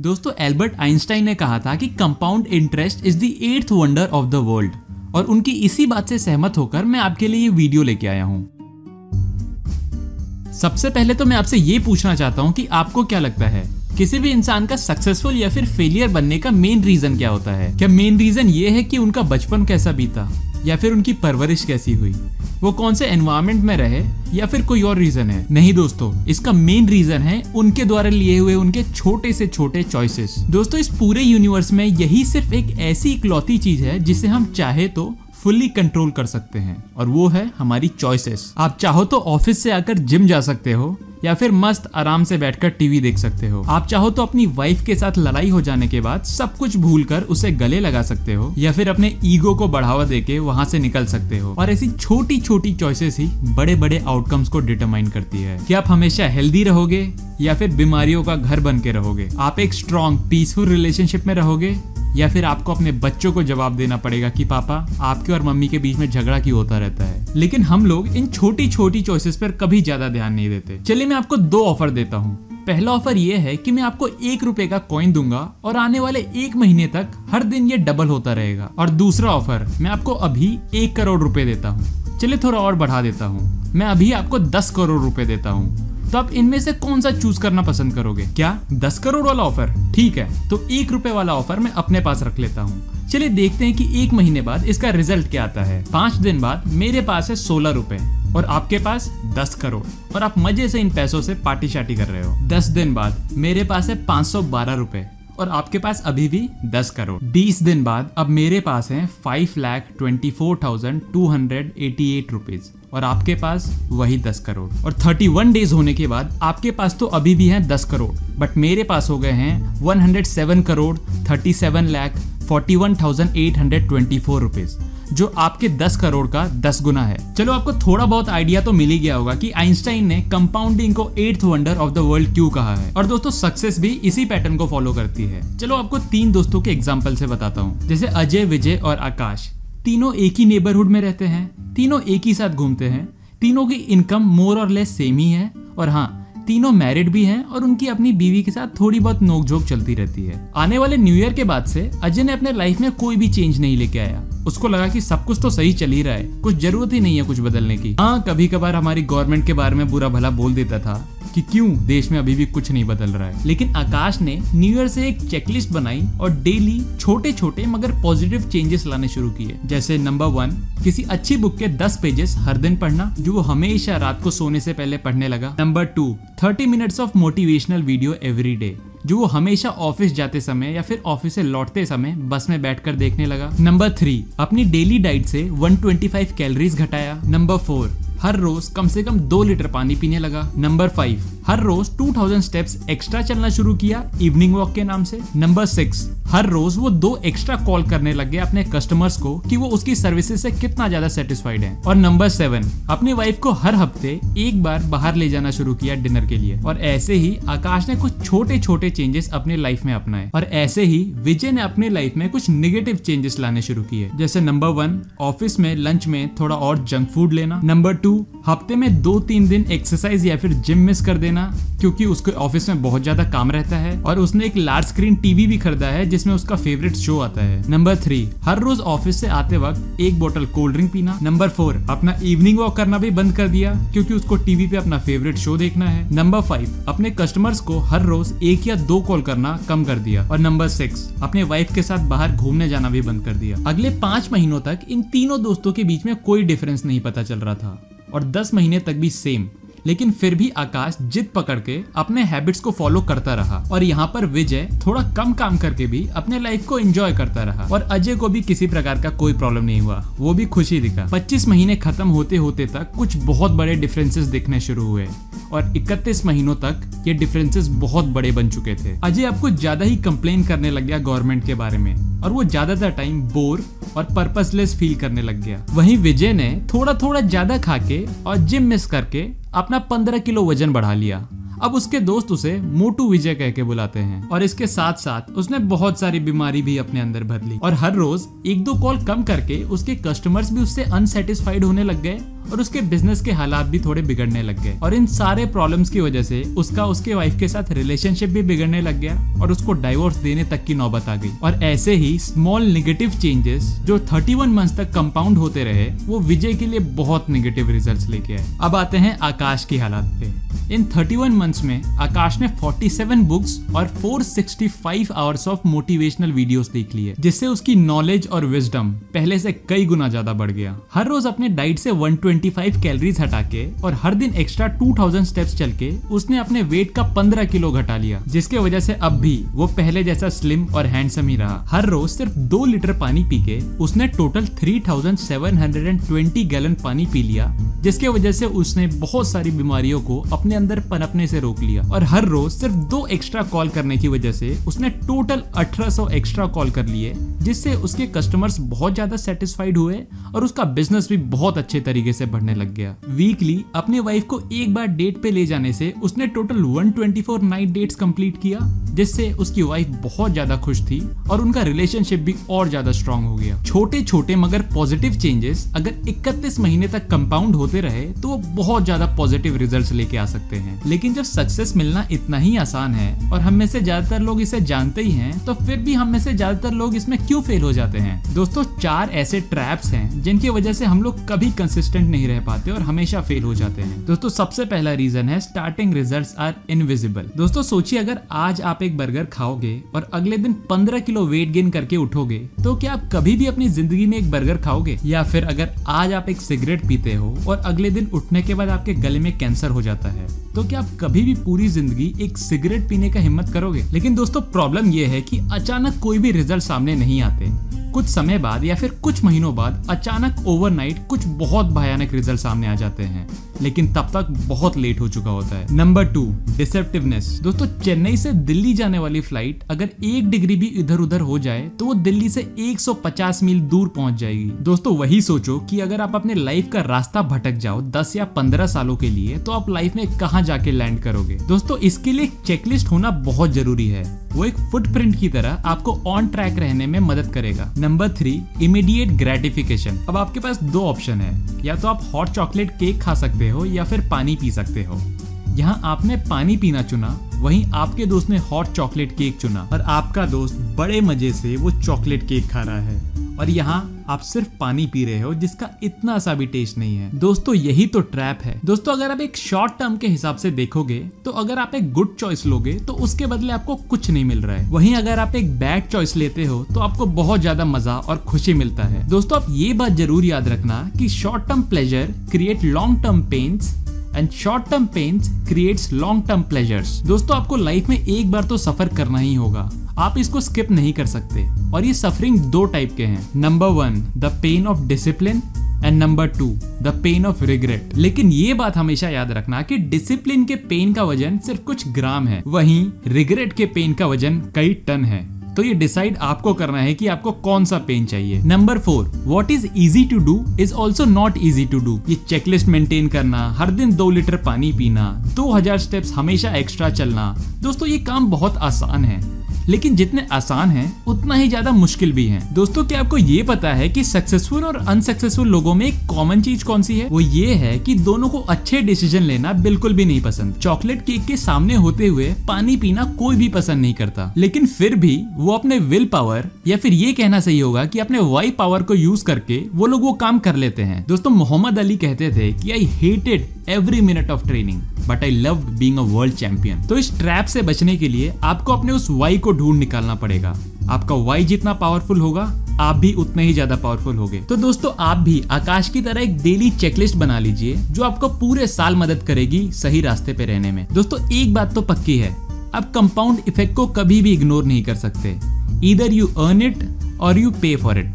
दोस्तों, Albert Einstein ने कहा था कि compound interest is the eighth wonder of the world और उनकी इसी बात से सहमत होकर मैं आपके लिए ये वीडियो लेके आया हूँ। सबसे पहले तो मैं आपसे ये पूछना चाहता हूँ कि आपको क्या लगता है, किसी भी इंसान का सक्सेसफुल या फिर फेलियर बनने का मेन रीजन क्या होता है? क्या मेन रीजन ये है कि उनका बचपन कैसा बीता, या फिर उनकी परवरिश कैसी हुई? वो कौन से एनवायरमेंट में रहे या फिर कोई और रीजन है? नहीं दोस्तों, इसका मेन रीजन है उनके द्वारा लिए हुए उनके छोटे से छोटे चॉइसेस दोस्तों, इस पूरे यूनिवर्स में यही सिर्फ़ एक ऐसी इकलौती चीज़ है जिसे हम चाहे तो फुल्ली कंट्रोल कर सकते हैं। और वो है हमारी चॉइसेस आप चाहो तो ऑफ़िस से आकर जिम जा सकते हो, या फिर मस्त आराम से बैठकर टीवी देख सकते हो। आप चाहो तो अपनी वाइफ के साथ लड़ाई हो जाने के बाद सब कुछ भूल कर उसे गले लगा सकते हो, या फिर अपने ईगो को बढ़ावा देके वहाँ से निकल सकते हो। और ऐसी छोटी छोटी चॉइसेस ही बड़े बड़े आउटकम्स को डिटरमाइन करती है। कि आप हमेशा हेल्दी रहोगे, या फिर बीमारियों का घर बन के रहोगे। आप एक स्ट्रॉन्ग पीसफुल रिलेशनशिप में रहोगे या फिर आपको अपने बच्चों को जवाब देना पड़ेगा कि, पापा, आपके और मम्मी के बीच में झगड़ा क्यों होता रहता है? लेकिन हम लोग इन छोटी छोटी चॉइसेस पर कभी ज़्यादा ध्यान नहीं देते। चलिए मैं आपको दो ऑफ़र देता हूँ। पहला ऑफ़र ये है कि मैं आपको एक रुपए का कॉइन दूँगा और आने वाले एक महीने तक हर दिन ये डबल होता रहेगा। और दूसरा ऑफ़र मैं आपको अभी एक करोड़ रुपए देता हूँ। चलिए थोड़ा और बढ़ा देता हूँ। मैं अभी आपको दस करोड़ रुपए देता हूँ। तो आप इनमें से कौन सा चूज़ करना पसंद करोगे? क्या? दस करोड़ वाला ऑफ़र ठीक है तो एक रुपए वाला ऑफ़र मैं अपने पास रख लेता हूँ। चलिए देखते हैं कि एक महीने बाद इसका रिज़ल्ट क्या आता है। पाँच दिन बाद मेरे पास है सोलह रुपए और आपके पास दस करोड़। और आप मज़े से इन पैसों से पार्टी शार्टी कर रहे हो। दस दिन बाद मेरे पास है पाँच सौ बारह रुपए और आपके पास अभी भी दस करोड़। बीस दिन बाद अब मेरे पास है five lakh twenty four thousand two hundred eighty eight rupees और आपके पास वही दस करोड़। और थर्टी वन डेज़ होने के बाद आपके पास तो अभी भी है दस करोड़ बट मेरे पास हो गए हैं one hundred seven crore thirty seven lakh forty one thousand eight hundred twenty four rupees जो आपके 10 करोड़ का 10 गुना है। चलो, आपको थोड़ा बहुत आइडिया तो मिल ही गया होगा कि आइंस्टाइन ने कंपाउंडिंग को eighth wonder of the world क्यों कहा है। और दोस्तों सक्सेस भी इसी पैटर्न को फॉलो करती है। चलो, आपको तीन दोस्तों के एग्ज़ाम्पल से बताता हूँ, जैसे अजय, विजय और आकाश। तीनों एक ही नेबरहुड में रहते हैं, तीनों एक ही साथ घूमते हैं, तीनों की इनकम मोर और लेस सेम ही है, और हाँ तीनों मैरिड भी हैं और उनकी अपनी बीवी के साथ थोड़ी बहुत नोकझोंक चलती रहती है। आने वाले न्यू ईयर के बाद से अजय ने अपने लाइफ में कोई भी चेंज नहीं लेके आया। उसको लगा कि सब कुछ तो सही चल ही रहा है। कुछ ज़रूरत ही नहीं है कुछ बदलने की। हाँ कभी कभार हमारी गवर्नमेंट के बारे में बुरा भला बोल देता था कि क्यों देश में अभी भी कुछ नहीं बदल रहा है। लेकिन आकाश ने न्यू ईयर से एक चेकलिस्ट बनाई और डेली छोटे छोटे मगर पॉजिटिव चेंजेस लाने शुरू किए। जैसे नंबर वन किसी अच्छी बुक के दस पेजेस हर दिन पढ़ना, जो वो हमेशा रात को सोने से पहले पढ़ने लगा। Number two thirty minutes of motivational video every day जो वो हमेशा ऑफ़िस जाते समय या फिर ऑफ़िस से लौटते समय बस में बैठकर देखने लगा। नंबर थ्री अपनी डेली डाइट से 125 कैलोरीज घटाया। नंबर फोर हर रोज कम से कम दो लीटर पानी पीने लगा। नंबर फाइव हर रोज 2000 स्टेप्स एक्स्ट्रा चलना शुरू किया इवनिंग वॉक के नाम से. नंबर सिक्स हर रोज वो दो एक्स्ट्रा कॉल करने लग गया अपने कस्टमर्स को कि वो उसकी सर्विसेज़ से कितना ज़्यादा सेटिस्फाइड है. और नंबर सेवन अपनी वाइफ को हर हफ़्ते एक बार बाहर ले जाना शुरू किया डिनर के लिए. और ऐसे ही आकाश ने कुछ छोटे छोटे चेंजेस अपने लाइफ में अपनाए. और ऐसे ही विजय ने अपने लाइफ में कुछ निगेटिव चेंजेस लाने शुरू किए. जैसे नंबर वन ऑफ़िस में लंच में थोड़ा और जंक फ़ूड लेना. नंबर टू हफ़्ते में दो तीन दिन एक्सरसाइज या फिर जिम मिस कर देना. क्योंकि उसके ऑफ़िस में बहुत ज़्यादा काम रहता है और उसने एक लार्ज स्क्रीन टीवी भी खरीदा है, जिसमें उसका फेवरेट शो आता है। नंबर थ्री हर रोज ऑफ़िस से आते वक्त एक बोतल कोल्ड ड्रिंक पीना। नंबर फोर अपना इवनिंग वॉक करना भी बंद कर दिया, क्योंकि उसको टीवी पे अपना फेवरेट शो देखना है। नंबर फाइव अपने कस्टमर्स को हर रोज एक या दो कॉल करना कम कर दिया। और नंबर सिक्स अपने वाइफ के साथ बाहर घूमने जाना भी बंद कर दिया। अगले पाँच महीनों तक इन तीनों दोस्तों के बीच में कोई डिफरेंस नहीं पता चल रहा था। और दस महीने तक भी सेम लेकिन फिर भी आकाश जिद पकड़ के अपने हैबिट्स को फॉलो करता रहा और यहाँ पर विजय थोड़ा कम काम करके भी अपने लाइफ को एंजॉय करता रहा और अजय को भी किसी प्रकार का कोई प्रॉब्लम नहीं हुआ। वो भी खुशी दिखा। 25 महीने खत्म होते होते तक कुछ बहुत बड़े डिफरेंसेस दिखने शुरू हुए और 31 महीनों तक ये डिफरेंसेस बहुत बड़े बन चुके थे। अजय अब कुछ ज़्यादा ही कंप्लेन करने लग गया गवर्नमेंट के बारे में और वो ज़्यादातर टाइम बोर और पर्पसलेस फील करने लग गया। वहीं विजय ने थोड़ा थोड़ा ज़्यादा खा के और जिम मिस करके अपना पंद्रह किलो वज़न बढ़ा लिया। अब उसके दोस्त उसे मोटू विजय कह के बुलाते हैं। और इसके साथ साथ उसने बहुत सारी बीमारी भी अपने अंदर भर ली। और हर रोज एक दो कॉल कम करके उसके कस्टमर्स भी उससे अनसेटिस्फाइड होने लग गए। और उसके बिज़नेस के हालात भी थोड़े बिगड़ने लग गए। और इन सारे प्रॉब्लम्स की वजह से उसका, उसके वाइफ के साथ रिलेशनशिप भी बिगड़ने लग गया और उसको डाइवोर्स देने तक की नौबत आ गई। और ऐसे ही स्मॉल निगेटिव चेंजेस जो 31 मंथ्स तक कंपाउंड होते रहे, वो विजय के लिए बहुत निगेटिव रिजल्ट्स लेके आए। अब आते हैं आकाश की हालात पे। इन 31 मंथ्स में आकाश ने 47 बुक्स और 465 आवर्स ऑफ़ मोटिवेशनल वीडियोस देख लिए, जिससे उसकी नॉलेज और विजडम पहले से कई गुना ज़्यादा बढ़ गया। हर रोज अपने डाइट से 125 कैलोरीज हटा के और हर दिन एक्स्ट्रा 2000 स्टेप्स चल के उसने अपने वेट का 15 किलो घटा लिया, जिसके वजह से अब भी वो पहले जैसा स्लिम और हैंडसम ही रहा। हर रोज सिर्फ़ दो लीटर पानी पी के उसने टोटल 3720 गैलन पानी पी लिया, जिसके वजह से उसने बहुत सारी बीमारियों को अपने अंदर पनपने से रोक लिया। और हर रोज सिर्फ़ दो एक्स्ट्रा कॉल करने की वजह से उसने टोटल 1800 एक्स्ट्रा कॉल कर लिए जिससे उसके कस्टमर्स बहुत ज़्यादा सेटिस्फाइड हुए और उसका बिज़नेस भी बहुत अच्छे तरीके से बढ़ने लग गया। वीकली अपने वाइफ को एक बार डेट पे ले जाने से उसने टोटल 124 नाइट डेट्स कंप्लीट किया, जिससे उसकी वाइफ बहुत ज़्यादा खुश थी और उनका रिलेशनशिप भी और ज़्यादा स्ट्रांग हो गया। छोटे छोटे मगर पॉजिटिव चेंजेस अगर 31 महीने तक कंपाउंड होते रहे तो वो बहुत ज़्यादा पॉजिटिव रिज़ल्ट लेके आ सकते हैं। लेकिन जब सक्सेस मिलना इतना ही आसान है और हम में से ज़्यादातर लोग इसे जानते ही हैं तो फिर भी हम में से ज़्यादातर लोग इसमें क्यों फेल हो जाते हैं? दोस्तों, चार ऐसे ट्रैप्स हैं जिनकी वजह से हम लोग कभी कंसिस्टेंट नहीं रह पाते और हमेशा फेल हो जाते हैं। दोस्तों, सबसे पहला रीजन है स्टार्टिंग रिज़ल्ट आर इनविजिबल दोस्तों, सोचिए, अगर आज आप एक बर्गर खाओगे और अगले दिन 15 किलो वेट गेन करके उठोगे तो क्या आप कभी भी अपनी ज़िंदगी में एक बर्गर खाओगे? या फिर अगर आज आप एक सिगरेट पीते हो और अगले दिन उठने के बाद आपके गले में कैंसर हो जाता है तो क्या आप कभी भी पूरी ज़िंदगी एक सिगरेट पीने का हिम्मत करोगे? लेकिन दोस्तों प्रॉब्लम यह है कि अचानक कोई भी रिज़ल्ट सामने नहीं आते। कुछ समय बाद या फिर कुछ महीनों बाद अचानक ओवरनाइट कुछ बहुत भयानक रिज़ल्ट सामने आ जाते हैं। लेकिन तब तक बहुत लेट हो चुका होता है। नंबर टू डिसेप्टिवनेस दोस्तों, चेन्नई से दिल्ली जाने वाली फ़्लाइट अगर एक डिग्री भी इधर उधर हो जाए तो वो दिल्ली से 150 मील दूर पहुँच जाएगी। दोस्तों, वही सोचो कि अगर आप अपने लाइफ का रास्ता भटक जाओ 10 या 15 सालों के लिए तो आप लाइफ में कहाँ जाके लैंड करोगे? दोस्तों, इसके लिए चेकलिस्ट होना बहुत ज़रूरी है। वो एक फुटप्रिंट की तरह आपको ऑन ट्रैक रहने में मदद करेगा. नंबर थ्री इमीडिएट ग्रेटिफिकेशन अब आपके पास दो ऑप्शन है. या तो आप हॉट चॉकलेट केक खा सकते हो या फिर पानी पी सकते हो. यहाँ आपने पानी पीना चुना, वहीं आपके दोस्त ने हॉट चॉकलेट केक चुना। और आपका दोस्त बड़े मज़े से वो चॉकलेट केक खा रहा है। और यहाँ आप सिर्फ़ पानी पी रहे हो, जिसका इतना सा भी टेस्ट नहीं है। दोस्तों, यही तो ट्रैप है। दोस्तों, अगर आप एक शॉर्ट टर्म के हिसाब से देखोगे तो अगर आप एक गुड चॉइस लोगे तो उसके बदले आपको कुछ नहीं मिल रहा है। वहीं अगर आप एक बैड चॉइस लेते हो तो आपको बहुत ज़्यादा मज़ा और खुशी मिलता है। दोस्तों, आप ये बात ज़रूर याद रखना की short term pleasure create long term pains and short term pains creates long term pleasures दोस्तों, आपको लाइफ में एक बार तो सफ़र करना ही होगा। आप इसको स्किप नहीं कर सकते। और ये सफरिंग दो टाइप के हैं। Number one the pain of discipline and number two the pain of regret लेकिन ये बात हमेशा याद रखना कि डिसिप्लिन के पेन का वज़न सिर्फ़ कुछ ग्राम है। वहीं रिग्रेट के पेन का वज़न कई टन है। तो ये डिसाइड आपको करना है कि आपको कौन सा पेन चाहिए। Number four what is easy to do is also not easy to do ये चेकलिस्ट मेंटेन करना, हर दिन दो लीटर पानी पीना, दो हज़ार स्टेप्स हमेशा एक्स्ट्रा चलना। दोस्तों, ये काम बहुत आसान है। लेकिन जितने आसान हैं, उतना ही ज़्यादा मुश्किल भी हैं। दोस्तों, क्या आपको ये पता है कि सक्सेसफुल और अनसक्सेसफुल लोगों में एक कॉमन चीज़ कौन सी है? वो ये है कि दोनों को अच्छे डिसीज़न लेना बिल्कुल भी नहीं पसंद। चॉकलेट केक के सामने होते हुए पानी पीना कोई भी पसंद नहीं करता। लेकिन फिर भी वो अपने विल पावर या फिर ये कहना सही होगा कि अपने वाई पावर को यूज़ करके वो लोग वो काम कर लेते हैं। दोस्तों, मोहम्मद अली कहते थे कि I hated every minute of training but I love being world champion तो इस ट्रैप से बचने के लिए आपको अपने उस वाई को ढूंढ निकालना पड़ेगा। आपका वाई जितना पावरफुल होगा, आप भी उतने ही ज़्यादा पावरफुल होगे। तो दोस्तों, आप भी आकाश की तरह एक डेली चेकलिस्ट बना लीजिए, जो आपको पूरे साल मदद करेगी सही रास्ते पे रहने में। दोस्तों, एक बात तो पक्की है, आप कंपाउंड इफ़ेक्ट को कभी भी इग्नोर नहीं कर सकते। इधर यू अर्न इट और यू पे फॉर इट